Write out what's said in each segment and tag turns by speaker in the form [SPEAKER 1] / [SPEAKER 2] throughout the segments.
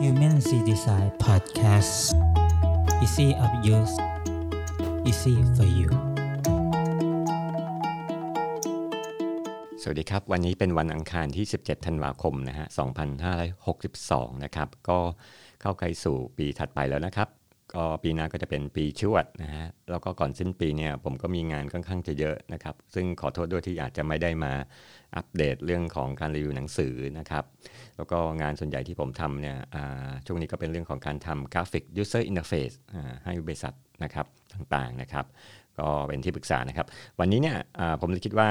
[SPEAKER 1] Human C Design Podcast Easy of use Easy for you
[SPEAKER 2] สวัสดีครับ วันนี้เป็นวันอังคารที่ 17 ธันวาคมนะฮะ 2562 นะครับ ก็เข้าใกล้สู่ปีถัดไปแล้วนะครับ ก็ปีหน้าก็จะเป็นปีชวดนะฮะแล้วก็ก่อนสิ้นปีเนี่ยผมก็มีงานค่อนข้างจะเยอะนะครับ ซึ่งขอโทษด้วยที่อาจจะไม่ได้มาอัปเดตเรื่องของการรีวิวหนังสือนะครับ แล้วก็งานส่วนใหญ่ที่ผมทำเนี่ยช่วงนี้ก็เป็นเรื่องของการทำกราฟิก user interface ให้บริษัทนะครับต่างๆนะครับ ก็เป็นที่ปรึกษานะครับ วันนี้เนี่ยผมเลยคิดว่า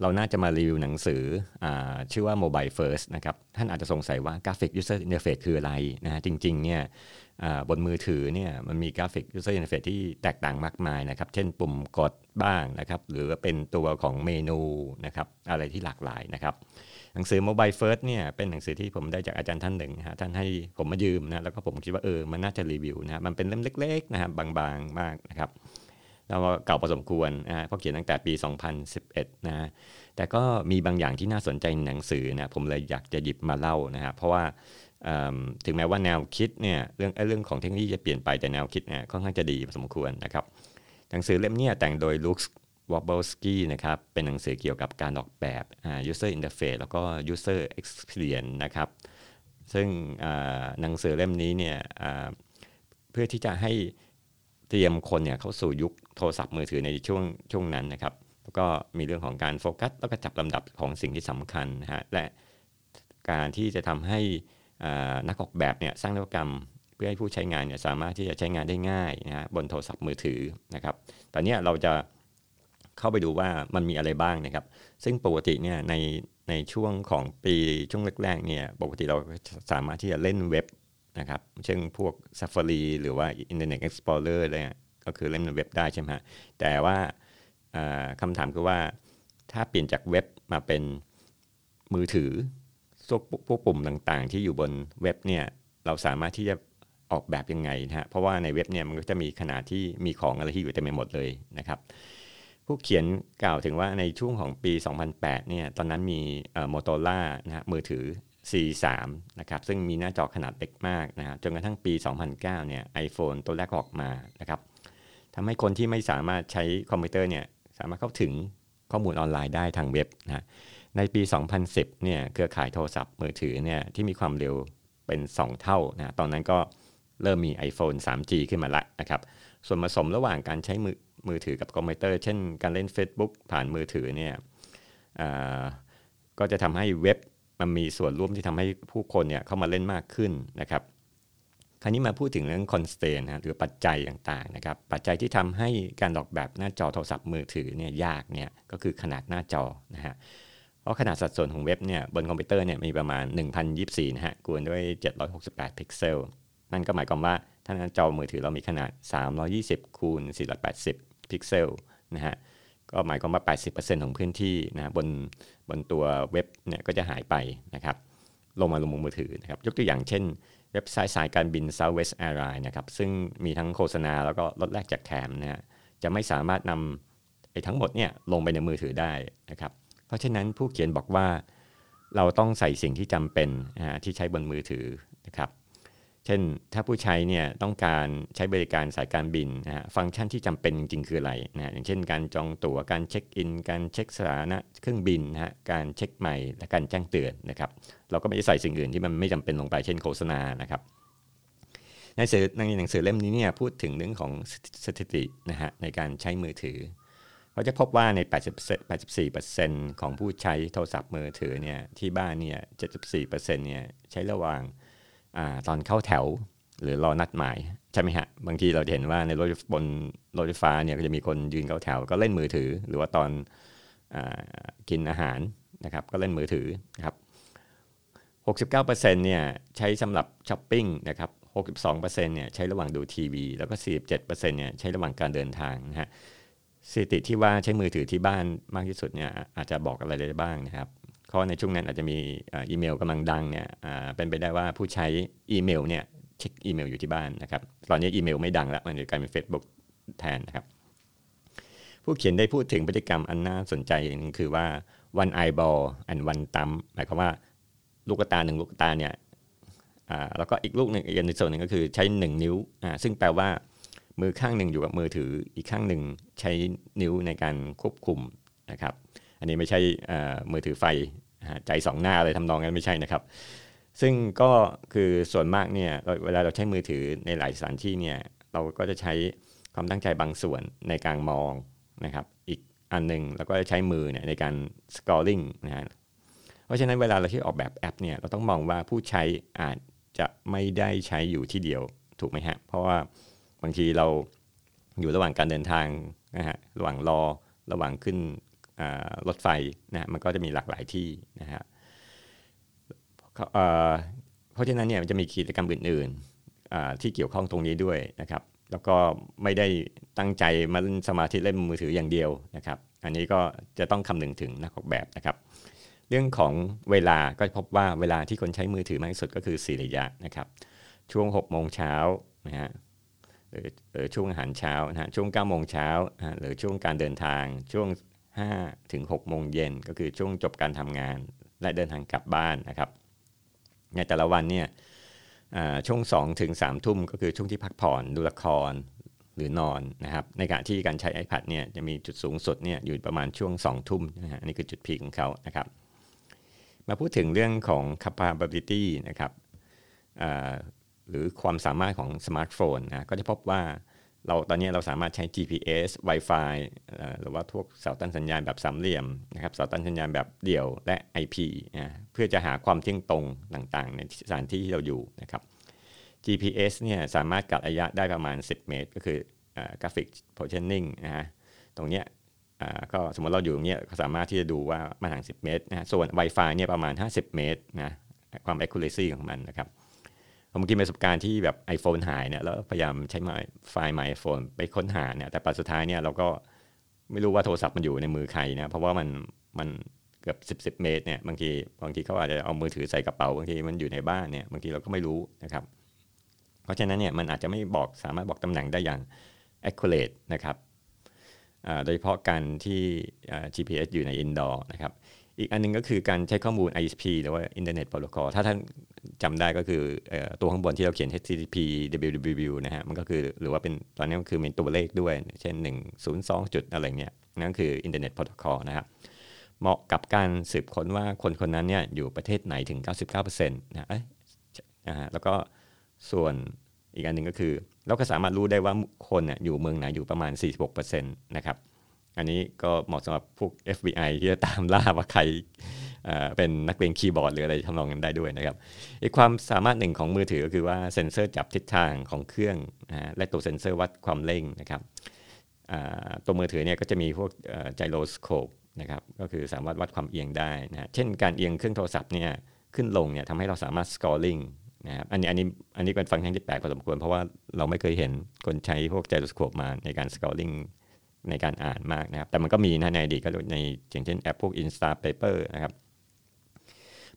[SPEAKER 2] เราน่าจะมารีวิวหนังสืออชื่อว่า Mobile First นะครับ ท่านอาจจะสงสัยว่ากราฟิก User Interface คืออะไรนะฮะจริงๆเนี่ย บนมือถือเนี่ยมันมีกราฟิก User Interface ที่แตกต่างมากมายนะครับ เช่นปุ่มกดบ้างนะครับ หรือเป็นตัวของเมนูนะครับ อะไรที่หลากหลายนะครับ หนังสือ Mobile First เนี่ยเป็นหนังสือที่ผมได้จากอาจารย์ท่านหนึ่งฮะท่านให้ผมมายืมนะแล้วก็ผมคิดว่าเออมันน่าจะรีวิวนะมันเป็นเล่มเล็กๆนะครับบางๆมากนะครับแล้วเก่าพอสมควรนะเพราะเขียนตั้งแต่ปี 2011 นะแต่ก็มีบางอย่างที่น่าสนใจในหนังสือนะผมเลยอยากจะหยิบมาเล่านะครับเพราะว่า ถึงแม้ว่าแนวคิดเนี่ยเรื่องเรื่องของเทคโนโลยีจะเปลี่ยนไปแต่แนวคิดเนี่ยค่อนข้างจะดีพอสมควรนะครับหนังสือเล่มนี้แต่งโดยลุคส์วอบเบิลสกี้นะครับเป็นหนังสือเกี่ยวกับการออกแบบ user interface แล้วก็ user experience นะครับซึ่งหนังสือเล่มนี้เนี่ยเพื่อที่จะให้เตรียมคนเนี่ยเข้าสู่ยุคโทรศัพท์มือถือในช่วงช่วงนั้นนะครับแล้วก็มีเรื่องของการโฟกัสแล้วก็จับลำดับของสิ่งที่สำคัญนะฮะและการที่จะทำให้ นักออกแบบเนี่ยสร้างนวัตกรรม เพื่อให้ผู้ใช้งานเนี่ยสามารถที่จะใช้งานได้ง่ายนะฮะบนโทรศัพท์มือถือนะครับตอนนี้เราจะเข้าไปดูว่ามันมีอะไรบ้างนะครับ ซึ่งปกติเนี่ยในในช่วงของปีช่วงแรกๆเนี่ยปกติเราสามารถที่จะเล่นเว็บนะครับ เช่นพวก Safari หรือว่า Internet Explorer อะไรก็คือเล่นเว็บได้ใช่ไหมแต่ว่าคำถามคือว่าถ้าเปลี่ยนจากเว็บมาเป็นมือถือ พวกปุ่มต่างๆ ที่อยู่บนเว็บเนี่ยเราสามารถที่จะออกแบบยังไงนะฮะเพราะว่าในเว็บเนี่ยมันก็จะมีขนาดที่มีของอะไรที่อยู่เต็มไปหมดเลยนะครับ ผู้เขียนกล่าวถึงว่าในช่วงของปี 2008 เนี่ยตอนนั้นมีโมโตล่านะฮะมือถือ C3 นะครับซึ่งมีหน้าจอขนาดเล็กมากนะฮะจนกระทั่งปี 2009 เนี่ยไอโฟนตัวแรกออกมานะครับทำให้คนที่ไม่สามารถใช้คอมพิวเตอร์เนี่ยสามารถเข้าถึงข้อมูลออนไลน์ได้ทางเว็บนะ ในปี 2010 เนี่ยเครือข่ายโทรศัพท์มือถือเนี่ยที่มีความเร็วเป็น 2 เท่านะตอนนั้นก็เริ่มมี iPhone 3G ขึ้นมาละนะครับ ส่วนผสมระหว่างการใช้มือมือถือกับคอมพิวเตอร์ เช่นการเล่น Facebook ผ่านมือถือเนี่ยก็จะทำให้เว็บมันมีส่วนร่วมที่ทำให้ผู้คนเนี่ยเข้ามาเล่นมากขึ้นนะครับ คราวนี้มาพูดถึงเรื่อง constraint นะหรือปัจจัยต่างๆนะครับ ปัจจัยที่ทำให้การออกแบบหน้าจอโทรศัพท์มือถือเนี่ยยากเนี่ยก็คือขนาดหน้าจอนะฮะ เพราะขนาดสัดส่วนของเว็บเนี่ยบนคอมพิวเตอร์เนี่ยมีประมาณ 1024 นะฮะคูณด้วย 768 พิกเซล นั่นก็หมายความว่าถ้าหน้าจอมือถือเรามีขนาด 320 คูณ 480 พิกเซลนะฮะก็หมายความว่า 80%ของพื้นที่นะบนบนตัวเว็บเนี่ยก็จะหายไปนะครับลงมาลงมือถือนะครับยกตัวอย่างเช่น เว็บไซต์สายการบิน Southwest Airlines นะครับซึ่งมีทั้งโฆษณาแล้วก็ลดแลกจากแถมนะฮะจะไม่สามารถนำไอ้ทั้งหมดเนี่ยลงไปในมือถือได้นะครับ ราะฉะนั้นผู้เขียนบอกว่าเราต้องใส่สิ่งที่จำเป็นที่ใช้บนมือถือนะครับ เช่นถ้าผู้ใช้เนี่ยต้องการใช้บริการสายการบินนะฮะฟังก์ชันที่จำเป็นจริงๆ คืออะไรนะอย่างเช่น การจองตัว๋วการเช็คอิน การเช็คสถานะเครื่องบินนะฮะการเช็คใหม่และการแจ้งเตือนนะครับ เราก็ไม่ได้ใส่สิ่งอื่นที่มันไม่จำเป็นลงไปเช่นโฆษณานะครับในหนังสือเล่มนี้เนี่ยพูดถึงเรื่องของสถิตินะฮะในการใช้มือถือ เราจะพบว่าใน 84%ของผู้ใช้โทรศัพท์มือถือเนี่ยที่บ้านเนี่ย 74%เนี่ยใช้ระหว่างอตอนเข้าแถวหรือรอนัดหมายใช่ไหมฮะ บางทีเราเห็นว่าในรถบนรถไฟฟ้าเนี่ยก็จะมีคนยืนเข้าแถวก็เล่นมือถือ หรือว่าตอนอกินอาหารนะครับก็เล่นมือถือนะครับ69%เนี่ยใช้สำหรับช้อปปิ้งนะครับ 62%เนี่ยใช้ระหว่างดูทีวี แล้วก็ 47%เนี่ยใช้ระหว่างการเดินทางนะฮะ สถิติที่ว่าใช้มือถือที่บ้านมากที่สุดเนี่ยอาจจะบอกอะไรได้บ้างนะครับเพราะในช่วงนั้นอาจจะมีอีเมลกำลังดังเนี่ยเป็นไปได้ว่าผู้ใช้อีเมลเนี่ยเช็คอีเมลอยู่ที่บ้านนะครับตอนนี้อีเมลไม่ดังแล้วมันกลายเป็น Facebook แทนนะครับผู้เขียนได้พูดถึงพฤติกรรมอันน่าสนใจนึงคือว่า one eyeball and one thumb หมายความว่าลูกตาหนึ่งลูกตาเนี่ยอ่าแล้วก็อีกลูกหนึ่งอีกในส่วนหนึ่งก็คือใช้1นิ้วอ่าซึ่งแปลว่า มือข้างหนึ่งอยู่กับมือถืออีกข้างหนึ่งใช้นิ้วในการควบคุมนะครับ อันนี้ไม่ใช่มือถือไฟใจสองหน้าอะไรทำนองนั้นไม่ใช่นะครับ ซึ่งก็คือส่วนมากเนี่ยเวลาเราใช้มือถือในหลายสถานที่เนี่ยเราก็จะใช้ความตั้งใจบางส่วนในการมองนะครับ อีกอันหนึ่งเราก็จะใช้มือเนี่ยในการ scrolling นะฮะเพราะฉะนั้นเวลาเราที่ออกแบบแอปเนี่ยเราต้องมองว่าผู้ใช้อาจจะไม่ได้ใช้อยู่ที่เดียวถูกไหมฮะเพราะว่า บางทีเราอยู่ระหว่างการเดินทางนะฮะระหว่างรอระหว่างขึ้นรถไฟนะมันก็จะมีหลากหลายที่นะฮะเพราะฉะนั้นเนี่ยมันจะมีกิจกรรมอื่นๆที่เกี่ยวข้องตรงนี้ด้วยนะครับ แล้วก็ไม่ได้ตั้งใจมาเล่นสมาธิเล่นมือถืออย่างเดียวนะครับ อันนี้ก็จะต้องคำนึงถึงนักออกแบบนะครับ เรื่องของเวลาก็พบว่าเวลาที่คนใช้มือถือมากที่สุดก็คือ4ระยะนะครับ ช่วง6โมงเช้านะฮะ หรือช่วงอาหารเช้านะฮะช่วง9โมงเช้าหรือช่วงการเดินทางช่วง5ถึง6โมงเย็นก็คือช่วงจบการทำงาน และเดินทางกลับบ้านนะครับ ในแต่ละวันเนี่ยช่วง2ถึง3ทุ่มก็คือช่วงที่พักผ่อนดูละครหรือนอนนะครับในการที่การใช้ iPad เนี่ยจะมีจุดสูงสุดเนี่ยอยู่ประมาณช่วง2ทุ่มนะฮะอันนี้คือจุด peak ของเขานะครับ มาพูดถึงเรื่องของ capability นะครับ หรือความสามารถของสมาร์ทโฟนนะก็จะพบว่าเราตอนนี้เราสามารถใช้ GPS Wi-Fi หรือว่าพวกเสาตั้นสัญญาณแบบสามเหลี่ยมนะครับเสาตั้นสัญญาณแบบเดี่ยวและ IP นะเพื่อจะหาความเที่ยงตรงต่างๆ ในสถานที่ที่เราอยู่นะครับ GPS เนี่ยสามารถกัดระยะได้ประมาณ 10 เมตร ก็คือกราฟิก positioning นะฮะตรงเนี้ยก็สมมติเราอยู่ตรงนี้ก็สามารถที่จะดูว่ามาทาง 10 เมตรนะส่วน Wi-Fi เนี่ยประมาณ 50 เมตรนะความ accuracy ของมันนะครับ ผมกินประสบการณ์ที่แบบ iPhone หายเนี่ยแล้วพยายามใช้ไฟล์ไมโฟนไปค้นหาเนี่ยแต่ปัจสุดท้ายเนี่ยเราก็ไม่รู้ว่าโทรศัพท์มันอยู่ในมือใครนะเพราะว่ามันมันเกือบสิบสิบเมตรเนี่ยบางทีบางทีเขาอาจจะเอามือถือใส่กระเป๋าบางทีมันอยู่ในบ้านเนี่ยบางทีเราก็ไม่รู้นะครับ เพราะฉะนั้นเนี่ยมันอาจจะไม่บอกสามารถบอกตำแหน่งได้อย่าง accurate นะครับโดยเฉพาะการที่ GPS อยู่ใน indoor นะครับ อีกอันนึงก็คือการใช้ข้อมูล ISP หรือว่า Internet Protocol ถ้าท่านจำได้ก็คือตัวข้างบนที่เราเขียน HTTP www นะฮะ มันก็คือหรือว่าเป็นตอนนี้ก็คือเป็นตัวเลขด้วย เช่น 102 จุดอะไรเงี้ย นั่นคือ Internet Protocol นะครับ เหมาะกับการสืบค้นว่าคนคนนั้นเนี่ยอยู่ประเทศไหนถึง 99%นะนะฮะ แล้วก็ส่วนอีกอันหนึ่งก็คือ เราก็สามารถรู้ได้ว่าคนเนี่ยอยู่เมืองไหนอยู่ประมาณ 46%นะครับ อันนี้ก็เหมาะสำหรับพวก FBI ที่จะตามล่าว่าใครเป็นนักเลงคีย์บอร์ดหรืออะไรทำนองนั้นได้ด้วยนะครับอีกความสามารถหนึ่งของมือถือก็คือว่าเซ็นเซอร์จับทิศทางของเครื่องนะและตัวเซ็นเซอร์วัดความเร่งนะครับตัวมือถือเนี่ยก็จะมีพวก gyroscope นะครับก็คือสามารถวัดความเอียงได้นะเช่นการเอียงเครื่องโทรศัพท์เนี่ยขึ้นลงเนี่ยทำให้เราสามารถ scrolling นะครับอันนี้อันนี้อันนี้เป็นฟังก์ชันที่แปลกพอสมควรเพราะว่าเราไม่เคยเห็นคนใช้พวก gyroscope มาในการ scrolling ในการอ่านมากนะครับ แต่มันก็มีนะในอดีตก็ในอย่างเช่นแอปพวก Insta Paper นะครับ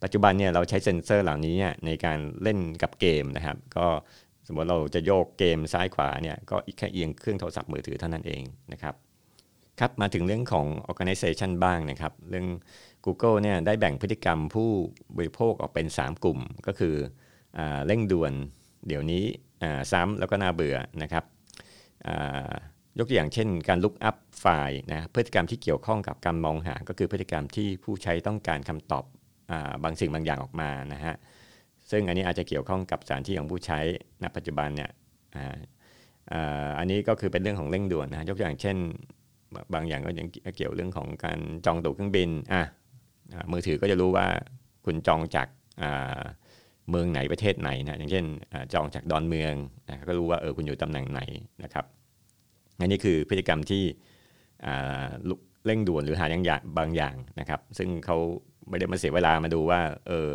[SPEAKER 2] ปัจจุบันเนี่ยเราใช้เซ็นเซอร์เหล่านี้ในการเล่นกับเกมนะครับ ก็สมมติเราจะโยกเกมซ้ายขวาเนี่ยก็แค่เอียงเครื่องโทรศัพท์มือถือเท่านั้นเองนะครับครับมาถึงเรื่องของ organization บ้างนะครับ เรื่อง Google เนี่ยได้แบ่งพฤติกรรมผู้บริโภคออกเป็น 3 กลุ่มก็คืออเร่งด่วนเดี๋ยวนี้ซ้ำแล้วก็น่าเบื่อนะครับ ยกตัวอย่างเช่น การลุกอัพไฟล์นะพฤติกรรมที่เกี่ยวข้องกับการมองหา ก็คือพฤติกรรมที่ผู้ใช้ต้องการคำตอบบางสิ่งบางอย่างออกมานะฮะซึ่งอันนี้อาจจะเกี่ยวข้องกับสถานที่ของผู้ใช้ณปัจจุบันเนี่ยอันนี้ก็คือเป็นเรื่องของเร่งด่วนนะยกตัวอย่างเช่น บางอย่างก็ยังเกี่ยวเรื่องของการจองตั๋วเครื่องบินอะมือถือก็จะรู้ว่าคุณจองจากเมืองไหนประเทศไหนนะอย่างเช่นจองจากดอนเมืองนะก็รู้ว่าเออคุณอยู่ตำแหน่งไหนนะครับ อันนี้คือพฤติกรรมที่เร่งด่วนหรือหาอย่างบางอย่างนะครับ ซึ่งเขาไม่ได้มาเสียเวลามาดูว่า เออ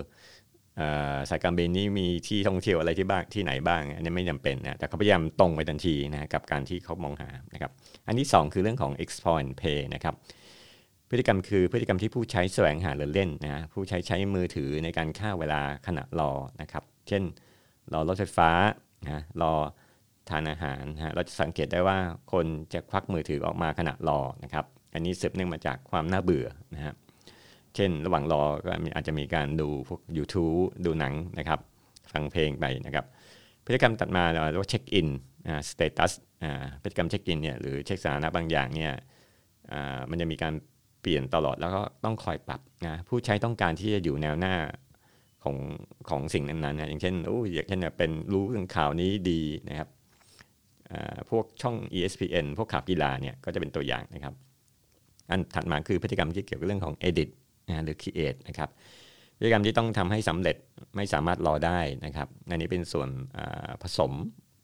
[SPEAKER 2] สายการบินนี้มีที่ท่องเที่ยวอะไรที่บ้างที่ไหนบ้าง อันนี้ไม่จำเป็นนะแต่เขาพยายามตรงไปทันทีนะกับการที่เขามองหานะครับ อันที่ 2 คือเรื่องของ exploit pay นะครับพฤติกรรมคือพฤติกรรมที่ผู้ใช้แสวงหาหรือเล่นนะผู้ใช้ใช้มือถือในการฆ่าเวลาขณะรอนะครับ เช่น รอรถไฟฟ้านะรอ ทานอาหารฮะเราจะสังเกตได้ว่าคนจะควักมือถือออกมาขณะรอนะครับ อันนี้สืบเนื่องมาจากความน่าเบื่อนะฮะเช่นระหว่างรอก็อาจจะมีการดูพวก YouTube ดูหนังนะครับ ฟังเพลงไปนะครับ พฤติกรรมถัดมาเราเรียกว่าเช็คอินอ่า status อ่าพฤติกรรมเช็คอินเนี่ยหรือเช็คสถานะบางอย่างเนี่ยอ่ามันจะมีการเปลี่ยนตลอดแล้วก็ต้องคอยปรับนะผู้ใช้ต้องการที่จะอยู่แนวหน้าของของสิ่งนั้นๆนะอย่างเช่นโอ้อย่างเช่นเป็นรู้เรื่องข่าวนี้ดีนะครับ พวกช่อง ESPN พวกข่าวกีฬาเนี่ยก็จะเป็นตัวอย่างนะครับ อันถัดมาคือพฤติกรรมที่เกี่ยวกับเรื่องของ edit หรือ create นะครับพฤติกรรมที่ต้องทำให้สำเร็จไม่สามารถรอได้นะครับอันนี้เป็นส่วนผสม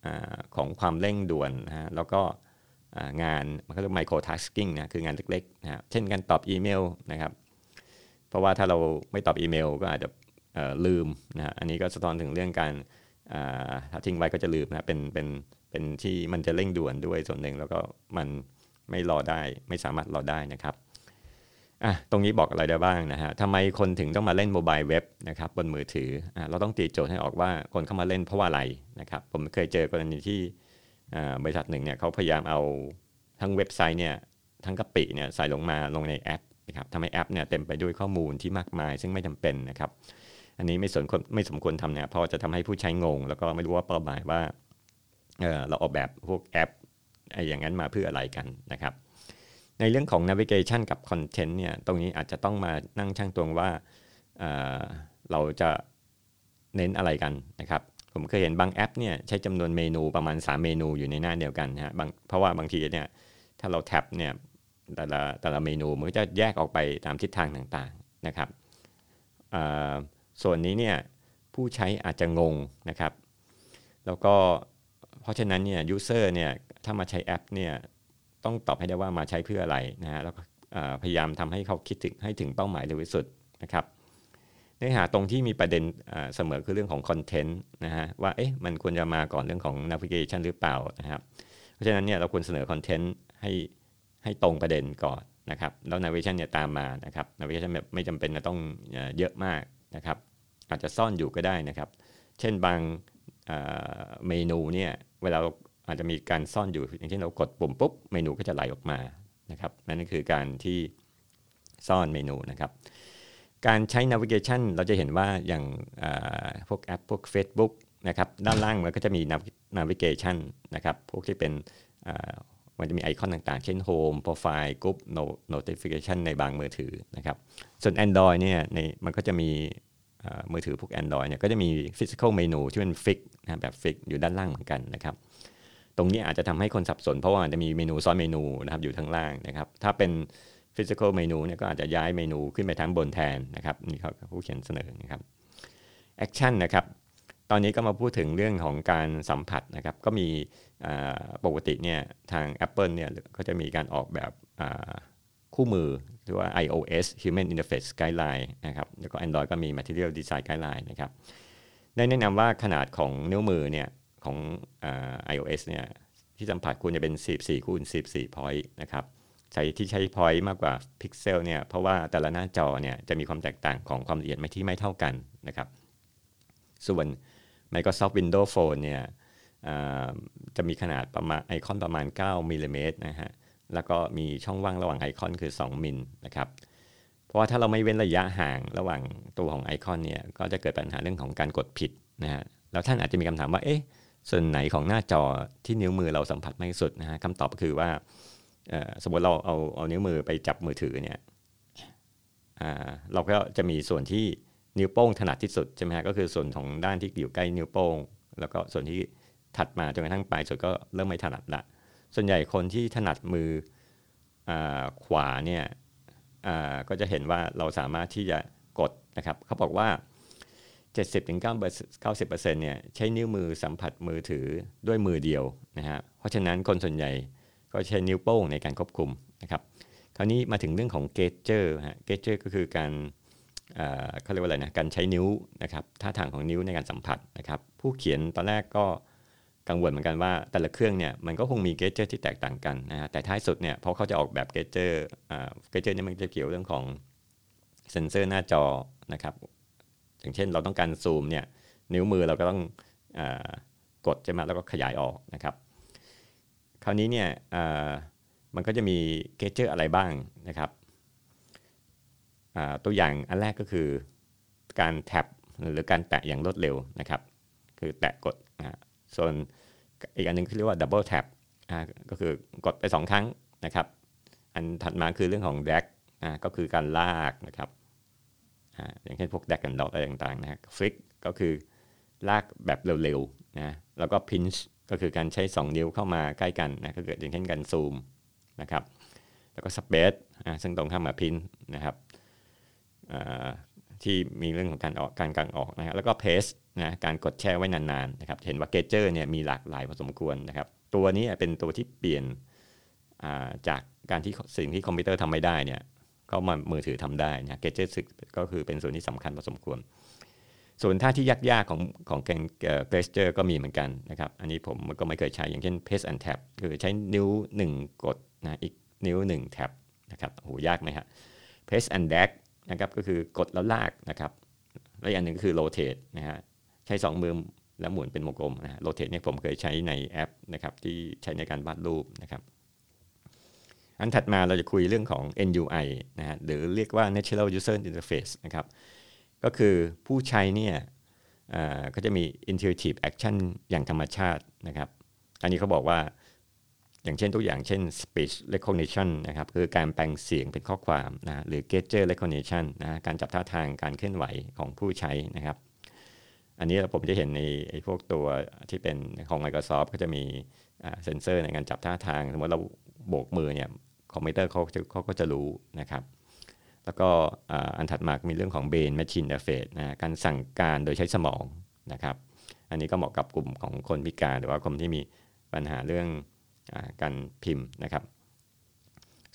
[SPEAKER 2] อของความเร่งด่วนนะฮะแล้วก็งานมันก็เรียก micro tasking นะคืองานเล็กๆนะเช่นการตอบอีเมลนะครับ เพราะว่าถ้าเราไม่ตอบอีเมลก็อาจจะลืมนะฮะอันนี้ก็สะท้อนถึงเรื่องการถ้าทิ้งไว้ก็จะลืมนะเป็นเป็นเป็นที่มันจะเร่งด่วนด้วยส่วนหนึ่งแล้วก็มันไม่รอได้ไม่สามารถรอได้นะครับอะตรงนี้บอกอะไรได้บ้างนะฮะทำไมคนถึงต้องมาเล่นโมบายเว็บนะครับบนมือถืออะเราต้องตีโจทย์ให้ออกว่าคนเข้ามาเล่นเพราะว่าอะไรนะครับผมเคยเจอกรณีที่อ่าบริษัทหนึ่งเนี่ยเขาพยายามเอาทั้งเว็บไซต์เนี่ยทั้งกระปิเนี่ยใส่ลงมาลงในแอปนะครับทำให้แอปเนี่ยเต็มไปด้วยข้อมูลที่มากมาย ซึ่งไม่จำเป็นนะครับ อันนี้ไม่สนคนไม่สมควรทำเนี่ยเพราะจะทำให้ผู้ใช้งง แล้วก็ไม่รู้ว่าเป้าหมายว่า เเราออกแบบพวกแอปไอ้อย่างนั้นมาเพื่ออะไรกันนะครับ ในเรื่องของ navigation กับ content เนี่ยตรงนี้อาจจะต้องมานั่งช่างตวงว่าเอ่อเราจะเน้นอะไรกันนะครับ ผมเคยเห็นบางแอปเนี่ยใช้จำนวนเมนูประมาณ 3 เมนูอยู่ในหน้าเดียวกันนะฮะบเพราะว่าบางทีเนี่ยถ้าเราแท็บเนี่ยแต่ละแต่ละเมนูมันก็จะแยกออกไปตามทิศทางต่างๆนะครับส่วนนี้เนี่ยผู้ใช้อาจจะงงนะครับ แล้วก็ ราะฉะนั้นเนี่ย user เนี่ยถ้ามาใช้แอปเนี่ยต้องตอบให้ได้ว่ามาใช้เพื่ออะไรนะฮะแล้วพยายามทำให้เขาคิดถึงให้ถึงเป้าหมายเร็วที่สุดนะครับเนื้อหาตรงที่มีประเด็นเสมอคือเรื่องของคอนเทนต์นะฮะว่าเอ๊ะมันควรจะมาก่อนเรื่องของ navigation หรือเปล่านะครับเพราะฉะนั้นเนี่ยเราควรเสนอคอนเทนต์ให้ให้ตรงประเด็นก่อนนะครับแล้ว navigation เนี่ยตามมานะครับ navigation แบบไม่จำเป็นจะต้องเยอะมากนะครับอาจจะซ่อนอยู่ก็ได้นะครับ เช่นบาง เมนูเนี่ยเวลาเราอาจจะมีการซ่อนอยู่อย่างเช่นเรากดปุ่มปุ๊บเมนูก็จะไหลออกมานะครับนั่นก็คือการที่ซ่อนเมนูนะครับ การใช้ navigation เราจะเห็นว่าอย่างพวกแอปพวก Facebook นะครับด้านล่างมันก็จะมี navigation นะครับพวกที่เป็นมันจะมีไอคอนต่างๆ เช่น Home Profile Group Notification ในบางมือถือนะครับ ส่วน Android เนี่ยในมันก็จะมี มือถือพวก Android เนี่ยก็จะมี physical menu ที่เป็นฟิกนะแบบฟิกอยู่ด้านล่างเหมือนกันนะครับตรงนี้อาจจะทำให้คนสับสนเพราะว่าจะมีเมนูซ้อนเมนูนะครับอยู่ข้างล่างนะครับ ถ้าเป็น physical menu เนี่ยก็อาจจะย้ายเมนูขึ้นไปทางบนแทนนะครับนี่เขาผู้เขียนเสนอนะครับ action นะครับตอนนี้ก็มาพูดถึงเรื่องของการสัมผัสนะครับ ก็มีปกติเนี่ยทาง Apple เนี่ยก็จะมีการออกแบบ คู่มือหรือว่า iOS Human Interface Guideline นะครับ แล้วก็ Android ก็มี Material Design Guideline นะครับ ได้แนะนำว่าขนาดของนิ้วมือเนี่ยของอ iOS เนี่ยที่สัมผัสควรจะเป็น14คูณ14 point นะครับใช้ที่ใช้ point มากกว่าพิกเซลเนี่ยเพราะว่าแต่ละหน้าจอเนี่ยจะมีความแตกต่างของความละเอียดไม่ที่ไม่เท่ากันนะครับ ส่วน Microsoft Windows Phone เนี่ยจะมีขนาดประมาณไอคอนประมาณ 9มิลลิเมตรนะฮะ แล้วก็มีช่องว่างระหว่างไอคอนคือ 2 มิลนะครับ เพราะว่าถ้าเราไม่เว้นระยะห่างระหว่างตัวของไอคอนเนี่ยก็จะเกิดปัญหาเรื่องของการกดผิดนะฮะแล้วท่านอาจจะมีคำถามว่าเอ๊ะส่วนไหนของหน้าจอที่นิ้วมือเราสัมผัสมากที่สุดนะฮะคำตอบก็คือว่าสมมติเราเอาเอานิ้วมือไปจับมือถือเนี่ยอ่าเราก็จะมีส่วนที่นิ้วโป้งถนัดที่สุดใช่ไหมฮะก็คือส่วนของด้านที่อยู่ใกล้นิ้วโป้ง แล้วก็ส่วนที่ถัดมาจนกระทั่งปลายสุดก็เริ่มไม่ถนัดละ ส่วนใหญ่คนที่ถนัดมืออขวาเนี่ยก็จะเห็นว่าเราสามารถที่จะกดนะครับ เขาบอกว่า 70-90%เนี่ยใช้นิ้วมือสัมผัสมือถือด้วยมือเดียวนะฮะเพราะฉะนั้นคนส่วนใหญ่ก็ใช้นิ้วโป้งในการควบคุมนะครับคราวนี้มาถึงเรื่องของเกจเจอร์ฮะเกจเจอร์ก็คือการเขาเรียกว่าอะไรนะการใช้นิ้วนะครับท่าทางของนิ้วในการสัมผัสนะครับ ผู้เขียนตอนแรกก็ กังวลเหมือนกันว่าแต่ละเครื่องเนี่ยมันก็คงมี gesture ที่แตกต่างกันนะฮะแต่ท้ายสุดเนี่ยเพราะเขาจะออกแบบ gesture อ่า gesture เนี่ยมันจะเกี่ยวเรื่องของเซ็นเซอร์หน้าจอนะครับอย่างเช่นเราต้องการซูมเนี่ยนิ้วมือเราก็ต้องอากดใช่ไหมแล้วก็ขยายออกนะครับ คราวนี้เนี่ยอ่ามันก็จะมีเกจเจอร์อะไรบ้างนะครับอ่าตัวอย่างอันแรกก็คือการแท็บหรือการแตะอย่างรวดเร็วนะครับ คือแตะกด ส่วนอีกอันหนึงเรียกว่า double tap ก็คือกดไป 2 ครั้งนะครับ อันถัดมาคือเรื่องของ drag ก็คือการลากนะครับอ่าอย่างเช่นพวก drag and drop อะไรต่างๆนะ flick ก็คือลากแบบเร็วๆนะแล้วก็ pinch ก็คือการใช้ 2 นิ้วเข้ามาใกล้กันนะก็เกิดอย่างเช่นการซูมนะครับแล้วก็ spread อ่าซึ่งตรงข้ามกับ pinch นะครับอ่าที่มีเรื่องของการออกการกางออกนะครับแล้วก็ paste นะการกดแช่ไว้นานๆนะครับเห็นว่า gesture เนี่ยมีหลากหลายพอสมควรนะครับตัวนี้เป็นตัวที่เปลี่ยนมาจากการที่สิ่งที่คอมพิวเตอร์ทำไม่ได้เนี่ยก็มามือถือทำได้นะ gesture ก็คือเป็นส่วนที่สำคัญพอสมควร ส่วนท่าที่ยากๆของของแกงเกเจอร์ก็มีเหมือนกันนะครับอันนี้ผมก็ไม่เคยใช้อย่างเช่น p a s t and tap คือใช้นิ้ว 1 กดนะอีกนิ้ว 1 แท็บนะครับโหยากไหมฮะ p a s t and drag นะครับก็คือกดแล้วลากนะครับและอีกอันหนึ่งก็คือ rotate นะฮะ ใช้ 2 มือแล้วหมุนเป็นวงกลมนะฮะ rotate เนี่ยผมเคยใช้ในแอปนะครับที่ใช้ในการวาดรูปนะครับ อันถัดมาเราจะคุยเรื่องของ NUI นะฮะหรือเรียกว่า Natural User Interface นะครับ ก็คือผู้ใช้เนี่ยอ่าก็จะมี intuitive action อย่างธรรมชาตินะครับ อันนี้เขาบอกว่าอย่างเช่นตัวอย่างเช่น speech recognition นะครับคือการแปลงเสียงเป็นข้อความนะหรือ gesture recognition นะการจับท่าทางการเคลื่อนไหวของผู้ใช้นะครับ อันนี้ผมจะเห็นในไอ้พวกตัวที่เป็นของ Microsoft ก็จะมีเซนเซอร์ในการจับท่าทาง สมมติเราโบกมือเนี่ยคอมพิวเตอร์เขาจะเขาก็จะรู้นะครับ แล้วก็อันถัดมามีเรื่องของ brain machine interface นะการสั่งการโดยใช้สมองนะครับ อันนี้ก็เหมาะกับกลุ่มของคนพิการ หรือว่าคนที่มีปัญหาเรื่องการพิมพ์นะครับ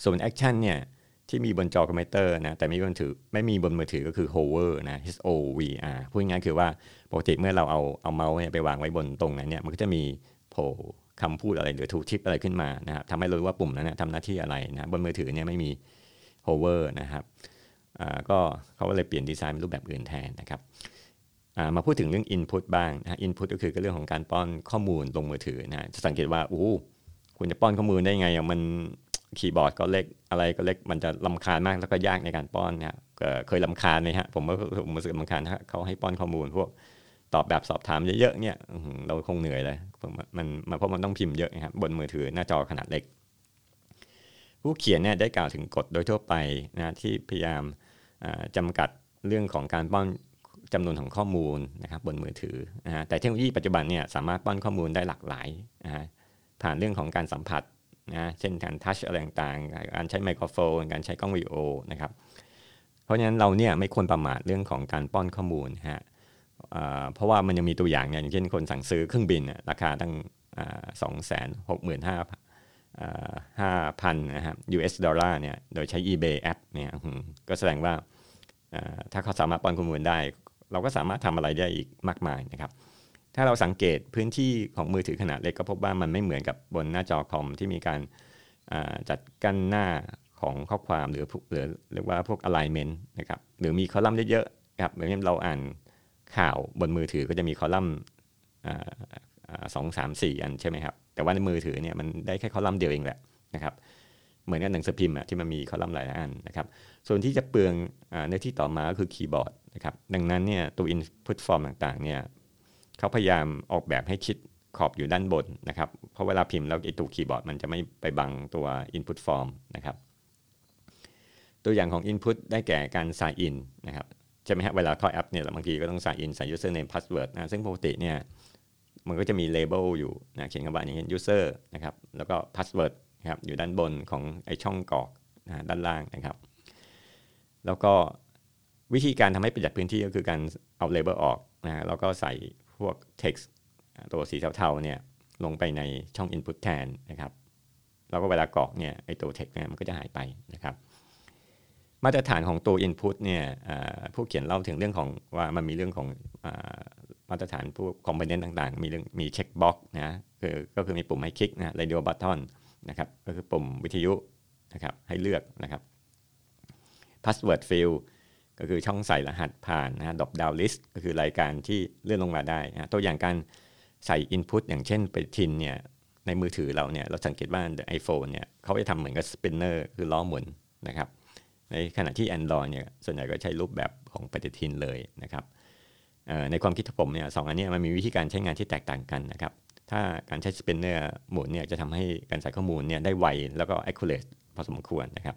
[SPEAKER 2] ส่วน action เนี่ย ที่มีบนจอคอมพิวเตอร์นะแต่ไม่มีบนถือไม่มีบนมือถือก็คือ hover นะ H O V R พูดง่ายๆคือว่าปกติเมื่อเราเอาเอาเมาส์ไปวางไว้บนตรงนั้นเนี่ยมันก็จะมีโผล่คำพูดอะไรหรือทูทิปอะไรขึ้นมานะครับทำให้รู้ว่าปุ่มนั้นนะทำหน้าที่อะไรนะบนมือถือเนี่ยไม่มี hover นะครับอ่าก็เขาก็เลยเปลี่ยนดีไซน์เป็นรูปแบบอื่นแทนนะครับอ่ามาพูดถึงเรื่อง input บ้างนะ input ก็คือก็เรื่องของการป้อนข้อมูลลงมือถือนะจะสังเกตว่าอู้คุณจะป้อนข้อมูลได้ไงอะมัน คีย์บอร์ดก็เล็กอะไรก็เล็กมันจะลำคาญมากแล้วก็ยากในการป้อนเนะเอ่อเคยลำคาญไหมฮะผมว่าผมรู้สึกลำคาญถ้าเขาให้ป้อนข้อมูลพวกตอบแบบสอบถามเยอะๆเนี่ยเราคงเหนื่อยเลยมันมันเพราะมันต้องพิมพ์เยอะนะครับบนมือถือหน้าจอขนาดเล็ก ผู้เขียนเนี่ยได้กล่าวถึงกฎโดยทั่วไปนะที่พยายามอ่าจำกัดเรื่องของการป้อนจำนวนของข้อมูลนะครับบนมือถือนะฮะแต่เทคโนโลยีปัจจุบันเนี่ยสามารถป้อนข้อมูลได้หลากหลายนะฮะผ่านเรื่องของการสัมผัส นะเช่นการทัชอะไรต่างๆการใช้ไมโครโฟน การใช้กล้องวิดีโอนะครับเพราะฉะนั้นเราเนี่ยไม่ควรประมาทเรื่องของการป้อนข้อมูลฮะเพราะว่ามันยังมีตัวอย่างเนี่ยอย่างเช่นคนสั่งซื้อเครื่องบินราคาตั้งสองแสนหกหมื่นห้าห้าพันนะครับ US ดอลลาร์เนี่ยโดยใช้ eBay แอปเนี่ยก็แสดงว่าอ่าถ้าเขาสามารถป้อนข้อมูลได้ เราก็สามารถทำอะไรได้อีกมากมายนะครับ ถ้าเราสังเกตพื้นที่ของมือถือขนาดเล็กก็พบว่ามันไม่เหมือนกับบนหน้าจอคอมที่มีการจัดกั้นหน้าของข้อความหรือหรือเรียกว่าพวก alignment นะครับหรือมีคอลัมน์เยอะๆครับอย่างเช่นเราอ่านข่าวบนมือถือก็จะมีคอลัมน์สองสามสี่อันใช่ไหมครับแต่ว่าในมือถือเนี่ยมันได้แค่คอลัมน์เดียวเองแหละนะครับเหมือนกับหนังสือพิมพ์ที่มันมีคอลัมน์หลายอันนะครับส่วนที่จะเปลืองอาเนื้อที่ต่อมาก็คือคีย์บอร์ดนะครับดังนั้นเนี่ยตัว input form ต่างๆเนี่ย เขาพยายามออกแบบให้ชิดขอบอยู่ด้านบนนะครับ เพราะเวลาพิมพ์แล้วไอ้ตัวคีย์บอร์ดมันจะไม่ไปบังตัว input form นะครับ ตัวอย่างของ input ได้แก่การ sign in นะครับใช่ไหมฮะเวลาเข้าแอปเนี่ยบางทีก็ต้อง sign in ใส่ username password นะซึ่งปกติเนี่ยมันก็จะมี label อยู่นะเขียนคำว่าอย่างเช่น user นะครับแล้วก็ password นะครับอยู่ด้านบนของไอช่องกรอกนะด้านล่างนะครับ แล้วก็วิธีการทำให้ประหยัดพื้นที่ก็คือการเอา label ออกนะแล้วก็ใส่ พวก text ตัวสีเทาๆเนี่ยลงไปในช่อง input แทนนะครับ แล้วก็เวลากรอกเนี่ยไอตัว text เนี่ยมันก็จะหายไปนะครับมาตรฐานของตัว input เนี่ยผู้เขียนเล่าถึงเรื่องของว่ามันมีเรื่องของอมาตรฐานพวก component ต่างๆ มีเรื่องมี check box นะคือก็คือมีปุ่มให้คลิกนะ radio button นะครับก็คือปุ่มวิทยุนะครับให้เลือกนะครับ password field ก็คือช่องใส่รหัสผ่านนะ drop down list ก็คือรายการที่เลื่อนลงมาได้นะตัวอย่างการใส่ input อย่างเช่นไปทินเนี่ยในมือถือเราเนี่ยเราสังเกตว่า iPhone เนี่ยเขาจะทำเหมือนกับ spinner คือล้อหมุนนะครับในขณะที่ Android เนี่ยส่วนใหญ่ก็ใช้รูปแบบของปฏิทินเลยนะครับในความคิดของผมเนี่ยสองอันนี้มันมีวิธีการใช้งานที่แตกต่างกันนะครับถ้าการใช้สปินเนอร์หมุนเนี่ยจะทำให้การใส่ข้อมูลเนี่ยได้ไวแล้วก็ accurate พอสมควรนะครับ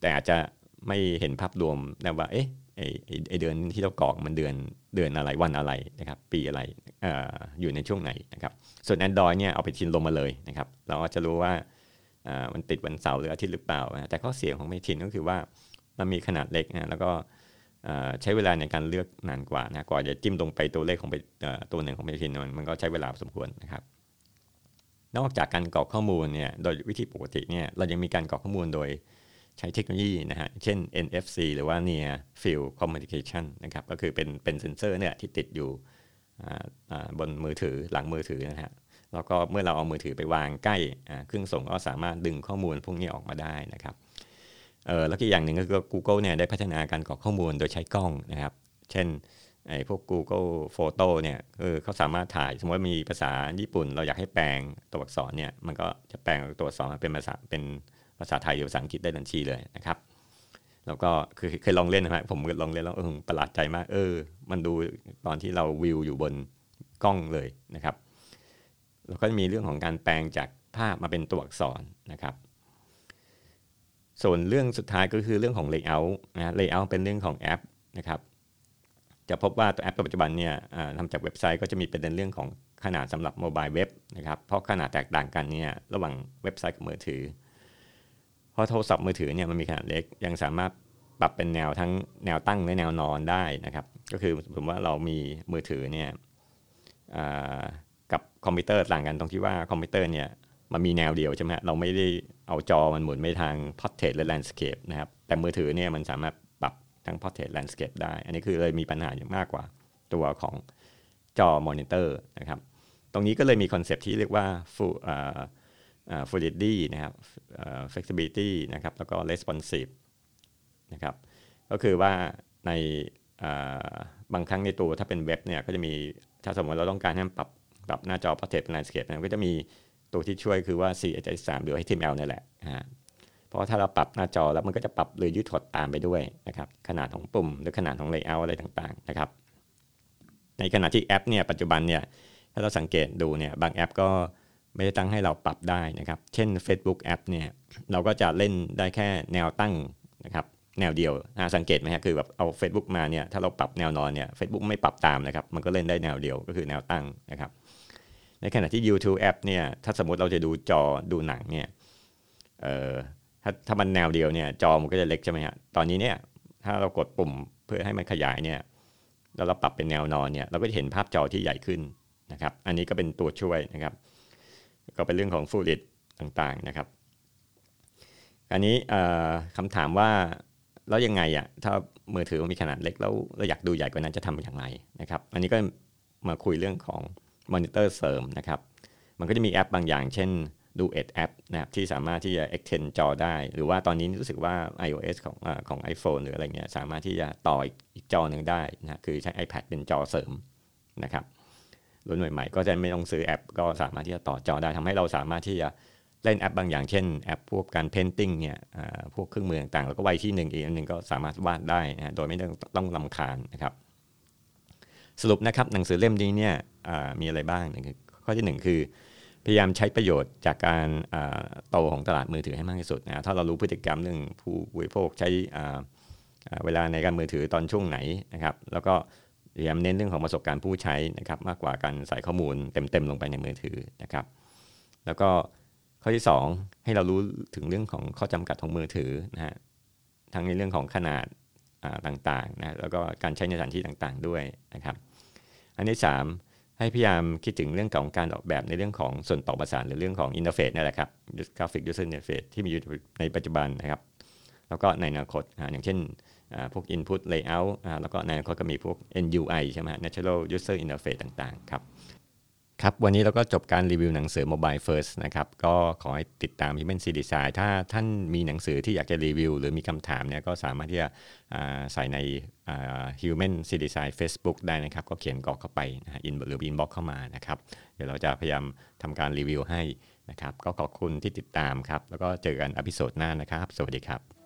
[SPEAKER 2] แต่อาจจะ ไม่เห็นภาพรวมนะว่าเอ๊ะไอไอเดือนที่เรากรอกมันเดือนเดือนอะไรวันอะไรนะครับปีอะไรออยู่ในช่วงไหนนะครับส่วน Android เนี่ยเอาไปทินลงมาเลยนะครับเราก็จะรู้ว่ามันติดวันเสาร์หรืออาทิตย์หรือเปล่า แต่ข้อเสียของไม่ทินก็คือว่ามันมีขนาดเล็กนะแล้วก็ใช้เวลาในการเลือกนานกว่านะกว่าจะจิ้มลงไปตัวเลขของไปตัวหนึ่งของเมทินมันก็ใช้เวลาสมควรนะครับนอกจากการกรอกข้อมูลเนี่ยโดยวิธีปกติเนี่ยเรายังมีการกรอกข้อมูลโดย ใช้เทคโนโลยีนะฮะ เช่น NFC หรือว่า Near Field Communication นะครับก็คือเป็นเป็นเซนเซอร์เนี่ยที่ติดอยู่บนมือถือหลังมือถือนะฮะแล้วก็เมื่อเราเอามือถือไปวางใกล้เครื่องส่งก็สามารถดึงข้อมูลพวกนี้ออกมาได้นะครับเออแล้วก็อย่างหนึ่งก็คือ Google เนี่ยได้พัฒนาการกรอกข้อมูลโดยใช้กล้องนะครับ เช่นไอ้พวก Google Photo เนี่ยเออเขาสามารถถ่ายสมมติมีภาษาญี่ปุ่น เราอยากให้แปลงตัวอักษรเนี่ยมันก็จะแปลงตัวอักษรเป็นภาษาเป็น ภาษาไทยหรือภาษาอังกฤษได้ทันทีเลยนะครับ แล้วก็คือเคยลองเล่นนะฮะผมลองเล่นแล้วเออประหลาดใจมาก เออ มันดูตอนที่เราวิวอยู่บนกล้องเลยนะครับ แล้วก็มีเรื่องของการแปลงจากภาพมาเป็นตัวอักษรนะครับ ส่วนเรื่องสุดท้ายก็คือเรื่องของ layout นะ layout เป็นเรื่องของแอปนะครับ จะพบว่าตัวแอปปัจจุบันเนี่ยทำจากเว็บไซต์ก็จะมีเป็นเรื่องของขนาดสำหรับ mobile web นะครับ เพราะขนาดแตกต่างกันเนี่ยระหว่างเว็บไซต์กับมือถือ เพราะโทรศัพท์มือถือเนี่ยมันมีขนาดเล็กยังสามารถปรับเป็นแนวทั้งแนวตั้งและแนวนอนได้นะครับ ก็คือสมมติว่าเรามีมือถือเนี่ยกับคอมพิวเตอร์ต่างกันตรงที่ว่าคอมพิวเตอร์เนี่ยมันมีแนวเดียวใช่ไหมเราไม่ได้เอาจอมันหมุนไปทาง portrait และ landscape นะครับแต่มือถือเนี่ยมันสามารถปรับทั้ง portrait landscape ได้ อันนี้คือเลยมีปัญหาอย่างมากกว่าตัวของจอมอนิเตอร์นะครับ ตรงนี้ก็เลยมี concept ที่เรียกว่า full fluidity นะครับ flexibility นะครับแล้วก็ responsive นะครับก็คือว่าในบางครั้งในตัวถ้าเป็นเว็บเนี่ยก็จะมีถ้าสมมติเราต้องการให้ปรับปรับหน้าจอ portrait เป็น landscape นะก็จะมีตัวที่ช่วยคือว่า CH3 หรือ HTML นี่แหละฮะเพราะถ้าเราปรับหน้าจอแล้วมันก็จะปรับเลยยืดถดตามไปด้วยนะครับขนาดของปุ่ม หรือขนาดของ layout อะไรต่างๆนะครับ ในขณะที่แอปเนี่ยปัจจุบันเนี่ยถ้าเราสังเกตดูเนี่ยบางแอปก็ ไม่ได้ตั้งให้เราปรับได้นะครับ เช่น Facebook แอปเนี่ยเราก็จะเล่นได้แค่แนวตั้งนะครับแนวเดียวสังเกตไหมฮะคือแบบเอา Facebook มาเนี่ยถ้าเราปรับแนวนอนเนี่ย Facebook ไม่ปรับตามนะครับมันก็เล่นได้แนวเดียวก็คือแนวตั้งนะครับ ในขณะที่ YouTube แอปเนี่ยถ้าสมมติเราจะดูจอดูหนังเนี่ยเอ่อถ้าถ้ามันแนวเดียวเนี่ยจอมันก็จะเล็กใช่ไหมฮะตอนนี้เนี่ยถ้าเรากดปุ่มเพื่อให้มันขยายเนี่ยแล้วเราปรับเป็นแนวนอนเนี่ยเราก็จะเห็นภาพจอที่ใหญ่ขึ้นนะครับ อันนี้ก็เป็นตัวช่วยนะครับ ก็เป็นเรื่องของฟูลิตต่างๆนะครับ อันนี้คำถามว่าแล้วยังไงอะถ้ามือถือมันมีขนาดเล็กแล้วเราอยากดูใหญ่กว่านั้นจะทำอย่างไรนะครับ อันนี้ก็มาคุยเรื่องของมอนิเตอร์เสริมนะครับ มันก็จะมีแอปบางอย่าง เช่น Duet แอปนะครับที่สามารถที่จะ extend จอได้ หรือว่าตอนนี้รู้สึกว่า iOS ของอของ iPhone หรืออะไรเงี้ยสามารถที่จะต่ออีกจอหนึ่งได้นะคือใช้ iPad เป็นจอเสริมนะครับ รุ่นใหม่ๆก็จะไม่ต้องซื้อแอป ก็สามารถที่จะต่อจอได้ทำให้เราสามารถที่จะเล่นแอปบางอย่างเช่นแอปพวกการ painting เนี่ยพวกเครื่องมือต่างๆ แล้วก็ไว้ที่หนึ่งอีกอันหนึ่งก็สามารถวาดได้นะโดยไม่ต้องต้องรำคาญนะครับ สรุปนะครับหนังสือเล่มนี้เนี่ยมีอะไรบ้างข้อที่ 1 คือ พยายามใช้ประโยชน์จากการโตของตลาดมือถือให้มากที่สุดนะถ้าเรารู้พฤติกรรมเรื่องผู้บริโภคใช้เวลาในการมือถือตอนช่วงไหนนะครับ แล้วก็ พยายามเน้นเรื่องของประสบการณ์ผู้ใช้นะครับมากกว่าการใส่ข้อมูลเต็มๆลงไปในมือถือนะครับ แล้วก็ข้อที่ 2 ให้เรารู้ถึงเรื่องของข้อจำกัดของมือถือนะฮะทั้งในเรื่องของขนาดต่างๆนะแล้วก็การใช้ในสถานที่ต่างๆด้วยนะครับ อันที่ 3 ให้พยายามคิดถึงเรื่องของการออกแบบในเรื่องของส่วนต่อประสานหรือเรื่องของ interface นี่แหละครับ graphic user interface ที่มีอยู่ในปัจจุบันนะครับ แล้วก็ในอนาคตอย่างเช่น พวก Input Layout แล้วก็ในอนาคตก็มีพวก NUI ใช่ไหม Natural User Interface ต่างๆ ครับ ครับ วันนี้เราก็จบการรีวิวหนังสือ Mobile First นะครับ ก็ขอให้ติดตาม Human C Design ถ้าท่านมีหนังสือที่อยากจะรีวิว หรือมีคำถามเนี่ยก็สามารถที่จะใส่ใน Human C Design Facebook ได้นะครับ ก็เขียนกรอกเข้าไปนะ in หรือ inbox เข้ามานะครับ เดี๋ยวเราจะพยายามทำการรีวิวให้นะครับ ก็ขอบคุณที่ติดตามครับ แล้วก็เจอกัน episode หน้านะครับ สวัสดีครับ